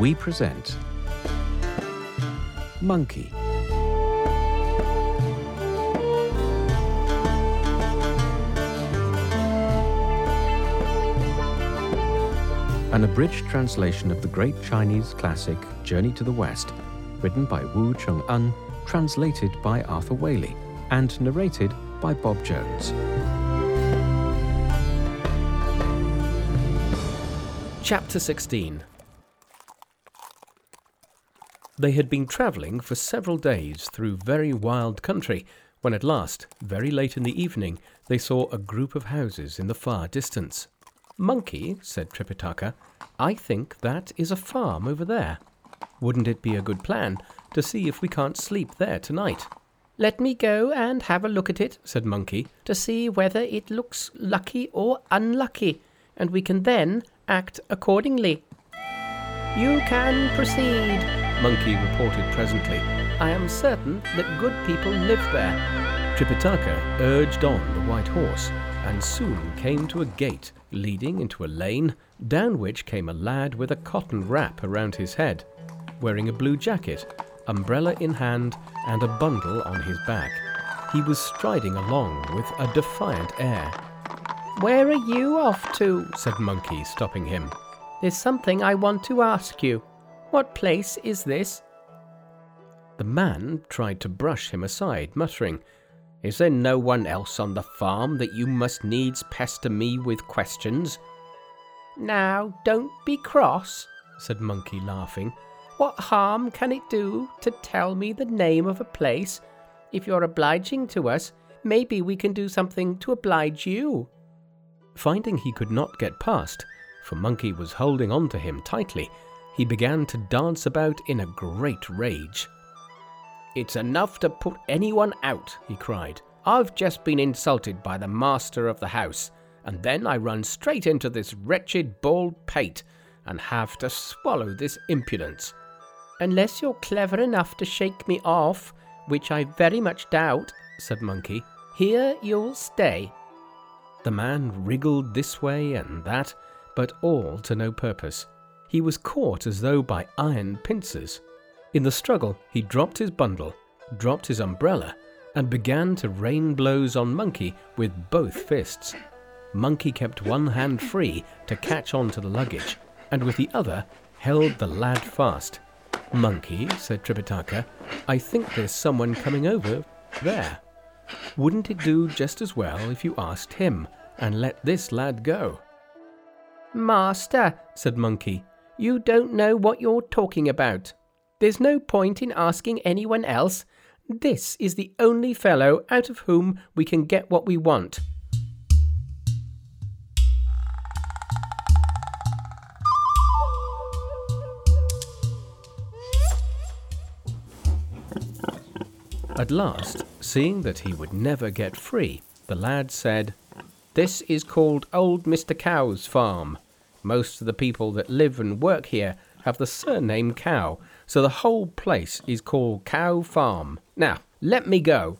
we present Monkey. An abridged translation of the great Chinese classic Journey to the West, written by Wu Cheng'en, translated by Arthur Waley, and narrated by Bob Jones. Chapter 16 They had been travelling for several days through very wild country when at last, very late in the evening, they saw a group of houses in the far distance. Monkey, said Tripitaka, I think that is a farm over there. Wouldn't it be a good plan to see if we can't sleep there tonight? Let me go and have a look at it, said Monkey, to see whether it looks lucky or unlucky, and we can then act accordingly. You can proceed, Monkey reported presently. I am certain that good people live there. Tripitaka urged on the white horse, and soon came to a gate leading into a lane, down which came a lad with a cotton wrap around his head, wearing a blue jacket, umbrella in hand, and a bundle on his back. He was striding along with a defiant air. Where are you off to? said Monkey, stopping him. There's something I want to ask you. What place is this? The man tried to brush him aside, muttering, is there no one else on the farm that you must needs pester me with questions? Now, don't be cross, said Monkey, laughing. What harm can it do to tell me the name of a place? If you're obliging to us, maybe we can do something to oblige you. Finding he could not get past, for Monkey was holding on to him tightly, he began to dance about in a great rage. It's enough to put anyone out, he cried. I've just been insulted by the master of the house, and then I run straight into this wretched bald pate and have to swallow this impudence. Unless you're clever enough to shake me off, which I very much doubt, said Monkey, here you'll stay. The man wriggled this way and that, but all to no purpose. He was caught as though by iron pincers. In the struggle, he dropped his bundle, dropped his umbrella, and began to rain blows on Monkey with both fists. Monkey kept one hand free to catch on to the luggage, and with the other held the lad fast. Monkey, said Tripitaka, I think there's someone coming over there. Wouldn't it do just as well if you asked him and let this lad go? Master, said Monkey, you don't know what you're talking about. There's no point in asking anyone else. This is the only fellow out of whom we can get what we want. At last, seeing that he would never get free, the lad said, This is called Old Mr. Kao's farm. Most of the people that live and work here have the surname Kao, so the whole place is called Kao Farm. Now, let me go.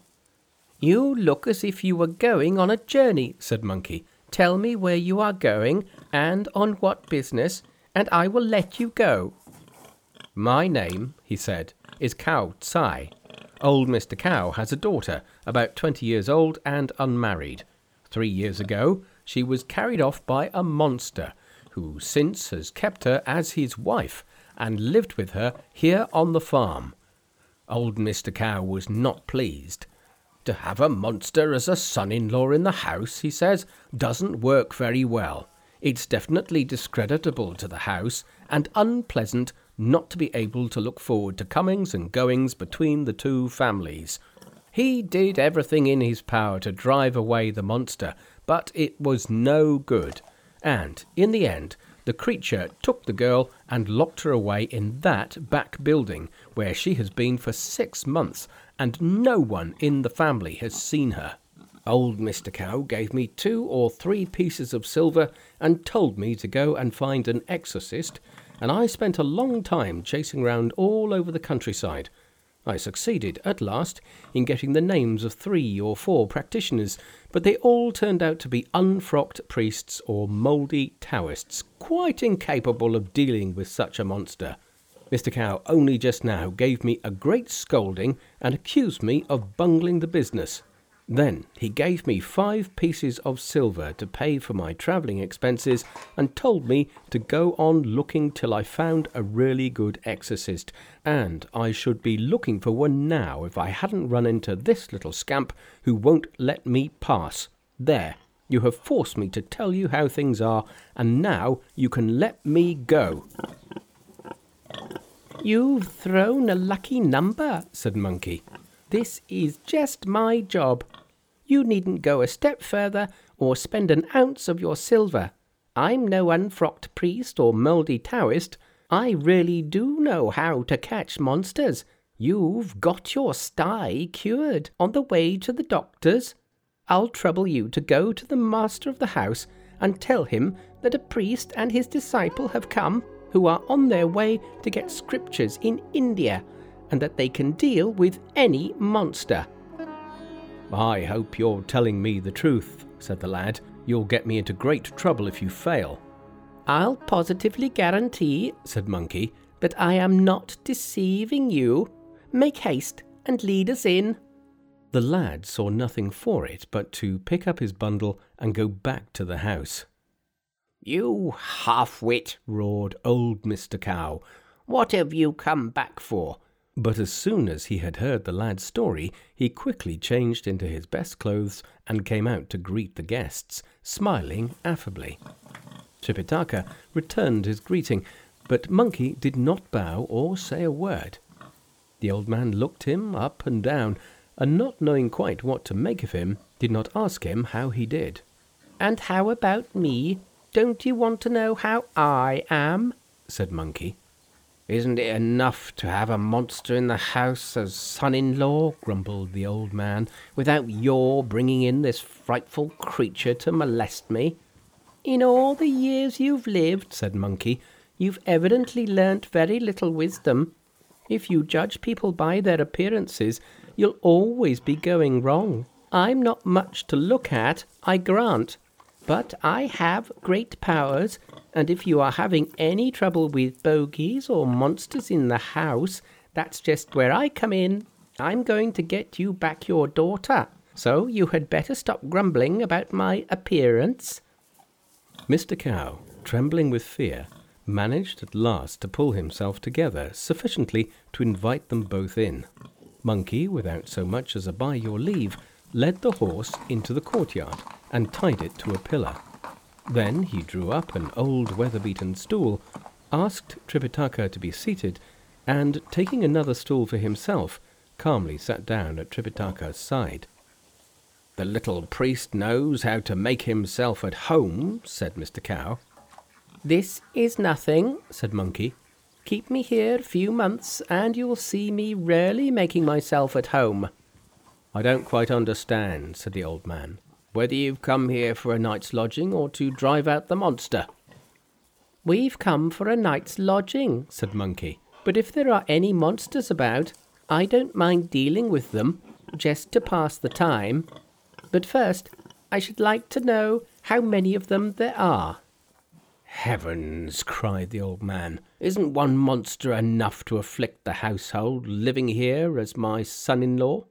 You look as if you were going on a journey, said Monkey. Tell me where you are going and on what business, and I will let you go. My name, he said, is Kao Ts'ai. Old Mr. Kao has a daughter, about twenty years old and unmarried. Three years ago, she was carried off by a monster who since has kept her as his wife and lived with her here on the farm. Old Mr. Kao was not pleased. To have a monster as a son in law in the house, he says, doesn't work very well. It's definitely discreditable to the house and unpleasant not to be able to look forward to comings and goings between the two families. He did everything in his power to drive away the monster, but it was no good and, in the end, the creature took the girl and locked her away in that back building where she has been for six months, and no one in the family has seen her. Old Mr. Kao gave me two or three pieces of silver and told me to go and find an exorcist, and I spent a long time chasing round all over the countryside, I succeeded, at last, in getting the names of three or four practitioners, but they all turned out to be unfrocked priests or mouldy Taoists, quite incapable of dealing with such a monster. Mr. Kao only just now gave me a great scolding and accused me of bungling the business. Then he gave me five pieces of silver to pay for my travelling expenses and told me to go on looking till I found a really good exorcist, and I should be looking for one now if I hadn't run into this little scamp who won't let me pass. There, you have forced me to tell you how things are, and now you can let me go. You've thrown a lucky number, said Monkey. This is just my job. You needn't go a step further or spend an ounce of your silver. I'm no unfrocked priest or mouldy Taoist. I really do know how to catch monsters. You've got your sty cured on the way to the doctor's. I'll trouble you to go to the master of the house and tell him that a priest and his disciple have come who are on their way to get scriptures in India and that they can deal with any monster. I hope you're telling me the truth, said the lad. You'll get me into great trouble if you fail. I'll positively guarantee, said Monkey, that I am not deceiving you. Make haste and lead us in. The lad saw nothing for it but to pick up his bundle and go back to the house. You half-wit, roared old Mr. Kao. What have you come back for? But as soon as he had heard the lad's story, he quickly changed into his best clothes and came out to greet the guests, smiling affably. Tripitaka returned his greeting, but Monkey did not bow or say a word. The old man looked him up and down, and not knowing quite what to make of him, did not ask him how he did. And how about me? Don't you want to know how I am? said Monkey. Isn't it enough to have a monster in the house as son in law, grumbled the old man, without your bringing in this frightful creature to molest me? In all the years you've lived, said Monkey, you've evidently learnt very little wisdom. If you judge people by their appearances, you'll always be going wrong. I'm not much to look at, I grant, but I have great powers, and if you are having any trouble with bogies or monsters in the house, that's just where I come in. I'm going to get you back your daughter, so you had better stop grumbling about my appearance. Mr. Kao, trembling with fear, managed at last to pull himself together sufficiently to invite them both in. Monkey, without so much as a by your leave, led the horse into the courtyard and tied it to a pillar. Then he drew up an old weather-beaten stool, asked Tripitaka to be seated, and, taking another stool for himself, calmly sat down at Tripitaka's side. The little priest knows how to make himself at home, said Mr. Kao. This is nothing, said Monkey. Keep me here a few months, and you'll see me rarely making myself at home. I don't quite understand, said the old man whether you've come here for a night's lodging or to drive out the monster. We've come for a night's lodging, said Monkey. But if there are any monsters about, I don't mind dealing with them, just to pass the time. But first, I should like to know how many of them there are. Heavens, cried the old man. Isn't one monster enough to afflict the household living here as my son in law?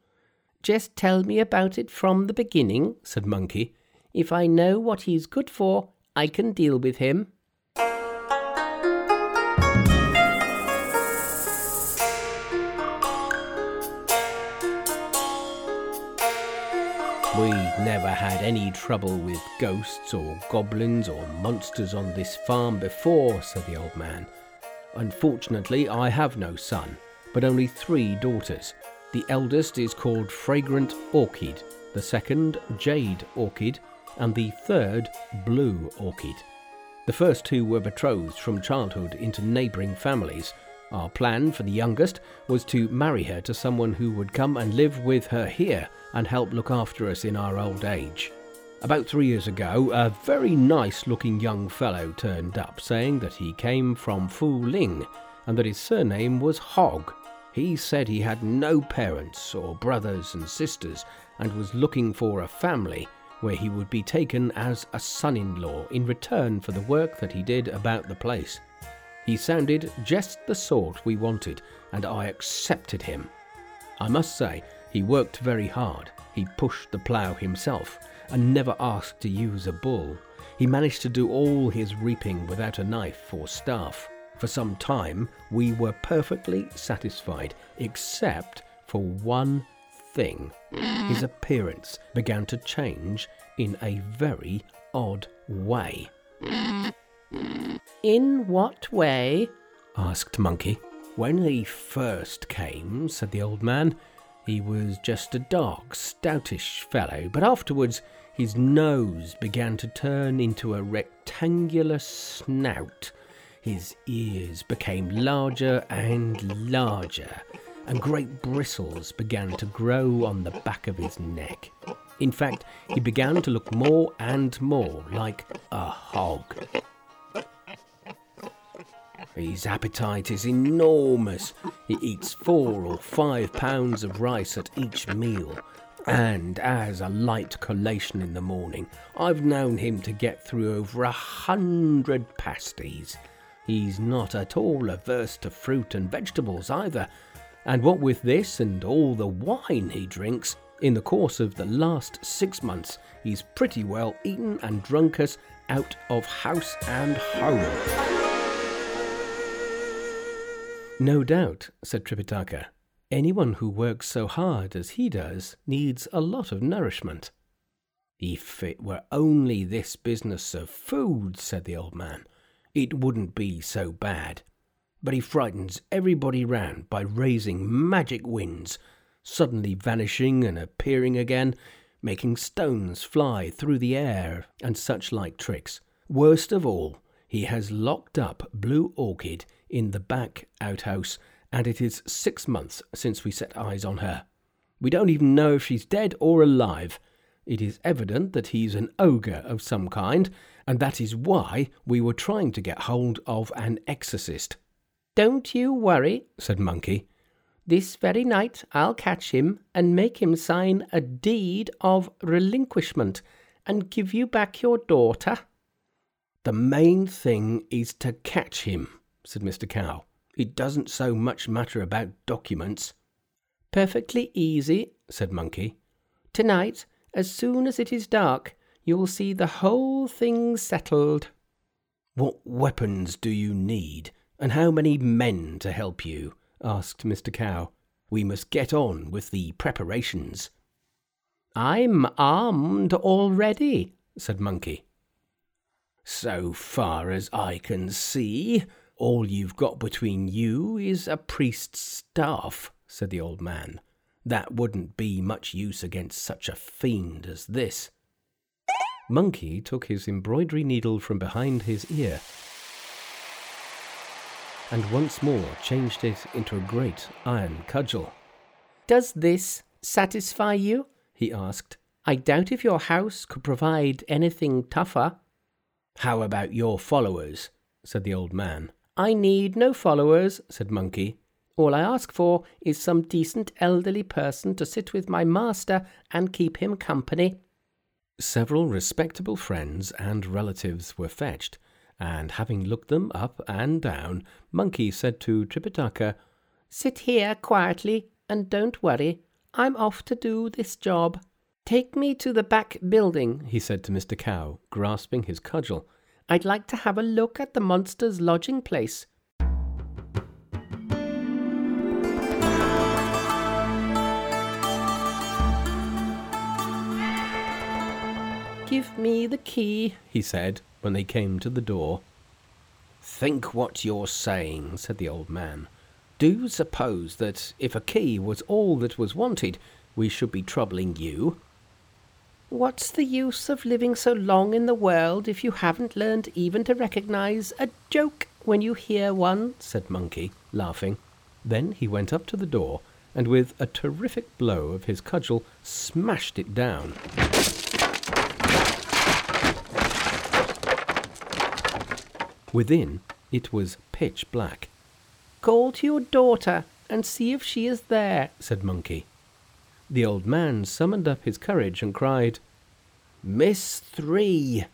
Just tell me about it from the beginning, said Monkey. If I know what he's good for, I can deal with him. We never had any trouble with ghosts or goblins or monsters on this farm before, said the old man. Unfortunately, I have no son, but only three daughters. The eldest is called Fragrant Orchid, the second Jade Orchid, and the third Blue Orchid. The first two were betrothed from childhood into neighbouring families. Our plan for the youngest was to marry her to someone who would come and live with her here and help look after us in our old age. About three years ago, a very nice looking young fellow turned up saying that he came from Fu Ling and that his surname was Hog. He said he had no parents or brothers and sisters and was looking for a family where he would be taken as a son in law in return for the work that he did about the place. He sounded just the sort we wanted, and I accepted him. I must say, he worked very hard. He pushed the plough himself and never asked to use a bull. He managed to do all his reaping without a knife or staff. For some time, we were perfectly satisfied, except for one thing. His appearance began to change in a very odd way. In what way? asked Monkey. When he first came, said the old man, he was just a dark, stoutish fellow, but afterwards his nose began to turn into a rectangular snout. His ears became larger and larger, and great bristles began to grow on the back of his neck. In fact, he began to look more and more like a hog. His appetite is enormous. He eats four or five pounds of rice at each meal. And as a light collation in the morning, I've known him to get through over a hundred pasties. He's not at all averse to fruit and vegetables either. And what with this and all the wine he drinks, in the course of the last six months, he's pretty well eaten and drunk us out of house and home. No doubt, said Tripitaka. Anyone who works so hard as he does needs a lot of nourishment. If it were only this business of food, said the old man, it wouldn't be so bad. But he frightens everybody round by raising magic winds, suddenly vanishing and appearing again, making stones fly through the air, and such like tricks. Worst of all, he has locked up Blue Orchid in the back outhouse, and it is six months since we set eyes on her. We don't even know if she's dead or alive. It is evident that he's an ogre of some kind, and that is why we were trying to get hold of an exorcist. Don't you worry, said Monkey. This very night I'll catch him and make him sign a deed of relinquishment and give you back your daughter. The main thing is to catch him, said Mr. Kao. It doesn't so much matter about documents. Perfectly easy, said Monkey. Tonight, as soon as it is dark, you'll see the whole thing settled. What weapons do you need, and how many men to help you? asked Mr. Kao. We must get on with the preparations. I'm armed already, said Monkey. So far as I can see, all you've got between you is a priest's staff, said the old man. That wouldn't be much use against such a fiend as this. Monkey took his embroidery needle from behind his ear and once more changed it into a great iron cudgel. Does this satisfy you? he asked. I doubt if your house could provide anything tougher. How about your followers? said the old man. I need no followers, said Monkey. All I ask for is some decent elderly person to sit with my master and keep him company. Several respectable friends and relatives were fetched, and having looked them up and down, Monkey said to Tripitaka, Sit here quietly and don't worry. I'm off to do this job. Take me to the back building, he said to Mr. Kao, grasping his cudgel. I'd like to have a look at the monster's lodging place. Give me the key, he said when they came to the door. Think what you're saying, said the old man. Do you suppose that if a key was all that was wanted, we should be troubling you? What's the use of living so long in the world if you haven't learned even to recognize a joke when you hear one? said Monkey, laughing. Then he went up to the door and with a terrific blow of his cudgel smashed it down. Within, it was pitch black. Call to your daughter and see if she is there, said Monkey. The old man summoned up his courage and cried, Miss Three.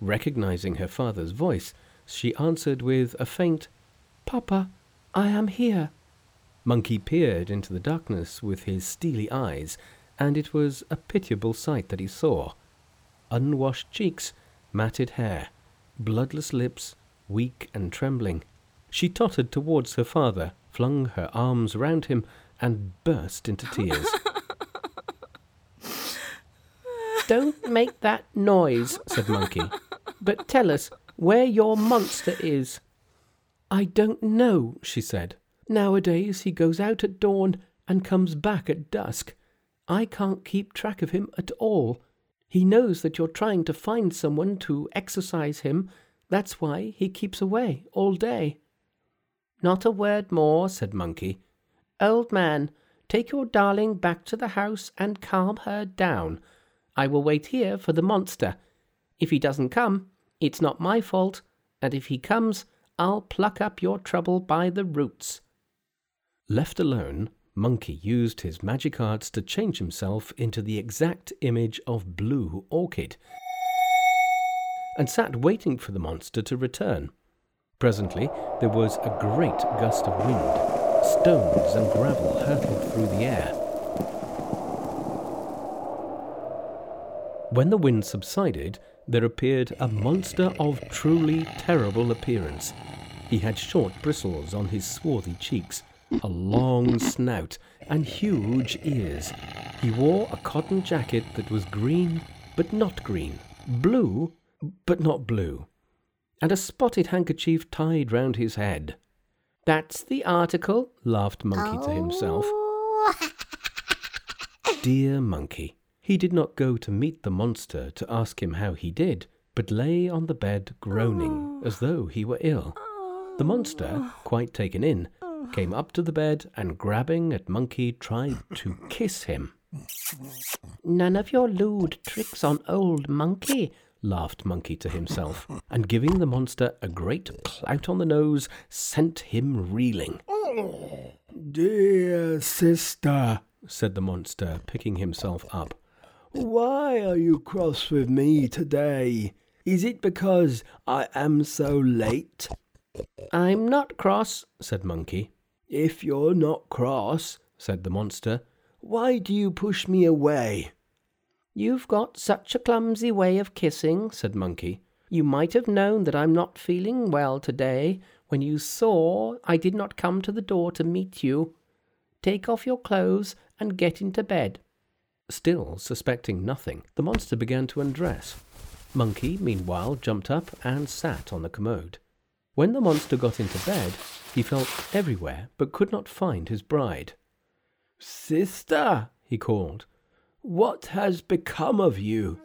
Recognizing her father's voice, she answered with a faint, Papa, I am here. Monkey peered into the darkness with his steely eyes, and it was a pitiable sight that he saw. Unwashed cheeks, matted hair, bloodless lips, weak and trembling. She tottered towards her father, flung her arms round him, and burst into tears. Don't make that noise, said Monkey, but tell us where your monster is. I don't know, she said. Nowadays he goes out at dawn and comes back at dusk. I can't keep track of him at all. He knows that you're trying to find someone to exorcise him. That's why he keeps away all day. Not a word more, said Monkey. Old man, take your darling back to the house and calm her down. I will wait here for the monster. If he doesn't come, it's not my fault, and if he comes, I'll pluck up your trouble by the roots. Left alone, Monkey used his magic arts to change himself into the exact image of Blue Orchid and sat waiting for the monster to return. Presently, there was a great gust of wind. Stones and gravel hurtled through the air. When the wind subsided, there appeared a monster of truly terrible appearance. He had short bristles on his swarthy cheeks, a long snout, and huge ears. He wore a cotton jacket that was green, but not green, blue, but not blue, and a spotted handkerchief tied round his head. That's the article, laughed Monkey oh. to himself. Oh. Dear Monkey. He did not go to meet the monster to ask him how he did, but lay on the bed groaning oh. as though he were ill. The monster, quite taken in, came up to the bed and grabbing at Monkey tried to kiss him. None of your lewd tricks on old Monkey, laughed Monkey to himself, and giving the monster a great clout on the nose, sent him reeling. Dear sister, said the monster, picking himself up, why are you cross with me today? Is it because I am so late? I'm not cross, said Monkey. If you're not cross, said the monster, why do you push me away? You've got such a clumsy way of kissing, said Monkey. You might have known that I'm not feeling well today when you saw I did not come to the door to meet you. Take off your clothes and get into bed. Still suspecting nothing, the monster began to undress. Monkey, meanwhile, jumped up and sat on the commode. When the monster got into bed, he felt everywhere but could not find his bride. Sister, he called, what has become of you?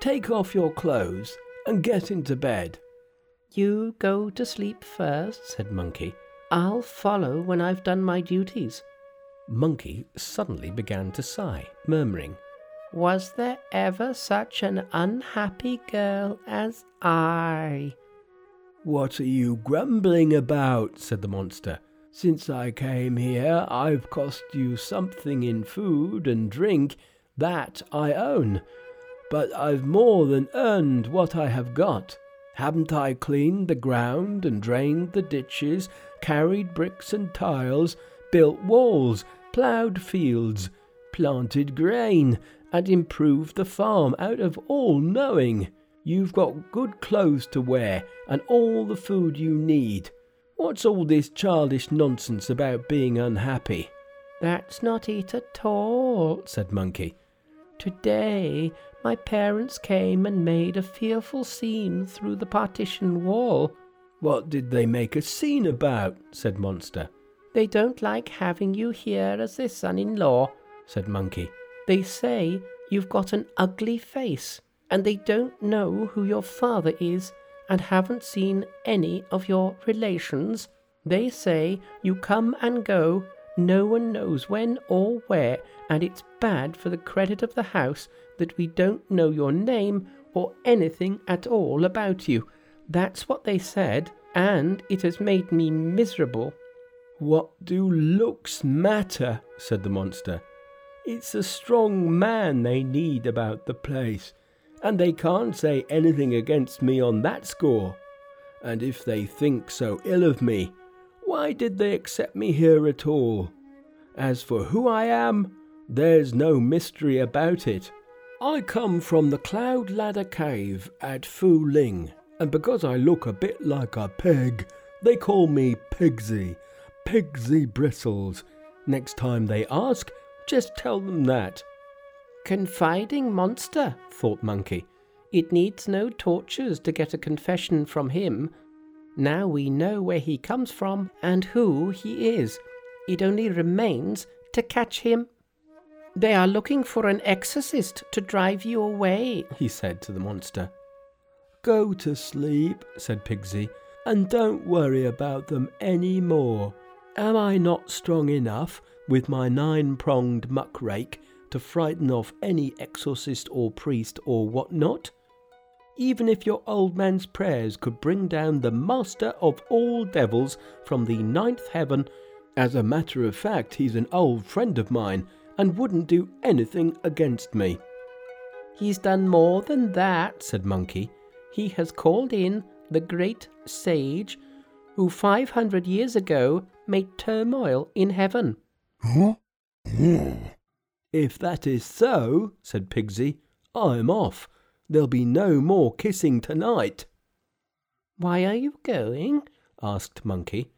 Take off your clothes and get into bed. You go to sleep first, said Monkey. I'll follow when I've done my duties. Monkey suddenly began to sigh, murmuring, Was there ever such an unhappy girl as I? What are you grumbling about? said the monster. Since I came here, I've cost you something in food and drink. That I own. But I've more than earned what I have got. Haven't I cleaned the ground and drained the ditches, carried bricks and tiles, built walls, ploughed fields, planted grain, and improved the farm out of all knowing? You've got good clothes to wear and all the food you need. What's all this childish nonsense about being unhappy? That's not it at all, said Monkey. Today my parents came and made a fearful scene through the partition wall. What did they make a scene about? said Monster. They don't like having you here as their son in law, said Monkey. They say you've got an ugly face and they don't know who your father is and haven't seen any of your relations. They say you come and go, no one knows when or where, and it's bad for the credit of the house that we don't know your name or anything at all about you. That's what they said, and it has made me miserable. What do looks matter? said the monster. It's a strong man they need about the place and they can't say anything against me on that score. And if they think so ill of me, why did they accept me here at all? As for who I am, there's no mystery about it. I come from the Cloud Ladder Cave at Fu Ling, and because I look a bit like a pig, they call me Pigsy. Pigsy Bristles. Next time they ask, just tell them that. Confiding monster, thought Monkey. It needs no tortures to get a confession from him. Now we know where he comes from and who he is. It only remains to catch him. They are looking for an exorcist to drive you away, he said to the monster. Go to sleep, said Pigsy, and don't worry about them any more. Am I not strong enough with my nine pronged muckrake to frighten off any exorcist or priest or what not? even if your old man's prayers could bring down the master of all devils from the ninth heaven. As a matter of fact, he's an old friend of mine and wouldn't do anything against me. He's done more than that, said Monkey. He has called in the great sage who 500 years ago made turmoil in heaven. If that is so, said Pigsy, I'm off. There'll be no more kissing tonight. Why are you going? asked Monkey.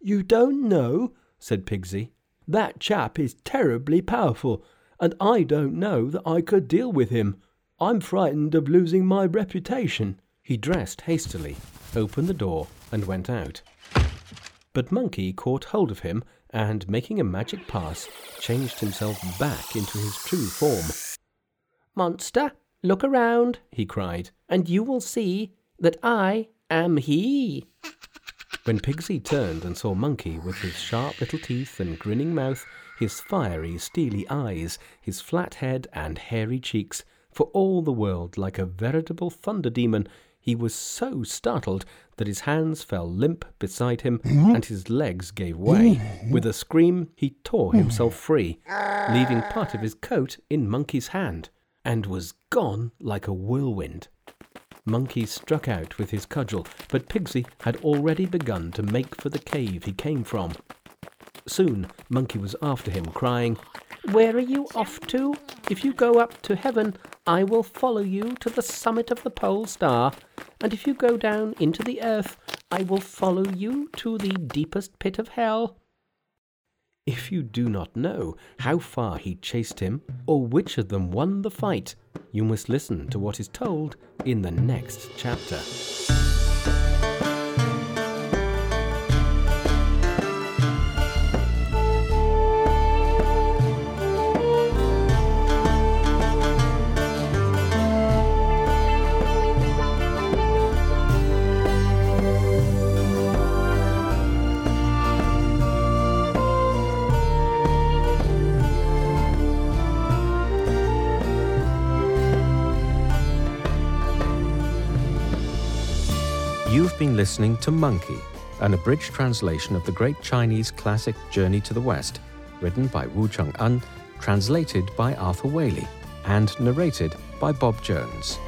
You don't know, said Pigsy. That chap is terribly powerful, and I don't know that I could deal with him. I'm frightened of losing my reputation. He dressed hastily, opened the door, and went out. But Monkey caught hold of him and, making a magic pass, changed himself back into his true form. Monster, Look around, he cried, and you will see that I am he. When Pigsy turned and saw Monkey with his sharp little teeth and grinning mouth, his fiery, steely eyes, his flat head and hairy cheeks, for all the world like a veritable thunder demon, he was so startled that his hands fell limp beside him and his legs gave way. With a scream, he tore himself free, leaving part of his coat in Monkey's hand and was gone like a whirlwind. Monkey struck out with his cudgel, but Pigsy had already begun to make for the cave he came from. Soon Monkey was after him, crying, Where are you off to? If you go up to heaven, I will follow you to the summit of the pole star, and if you go down into the earth, I will follow you to the deepest pit of hell. If you do not know how far he chased him, or which of them won the fight, you must listen to what is told in the next chapter. Listening to Monkey, an abridged translation of the great Chinese classic Journey to the West, written by Wu Cheng'en, translated by Arthur Waley, and narrated by Bob Jones.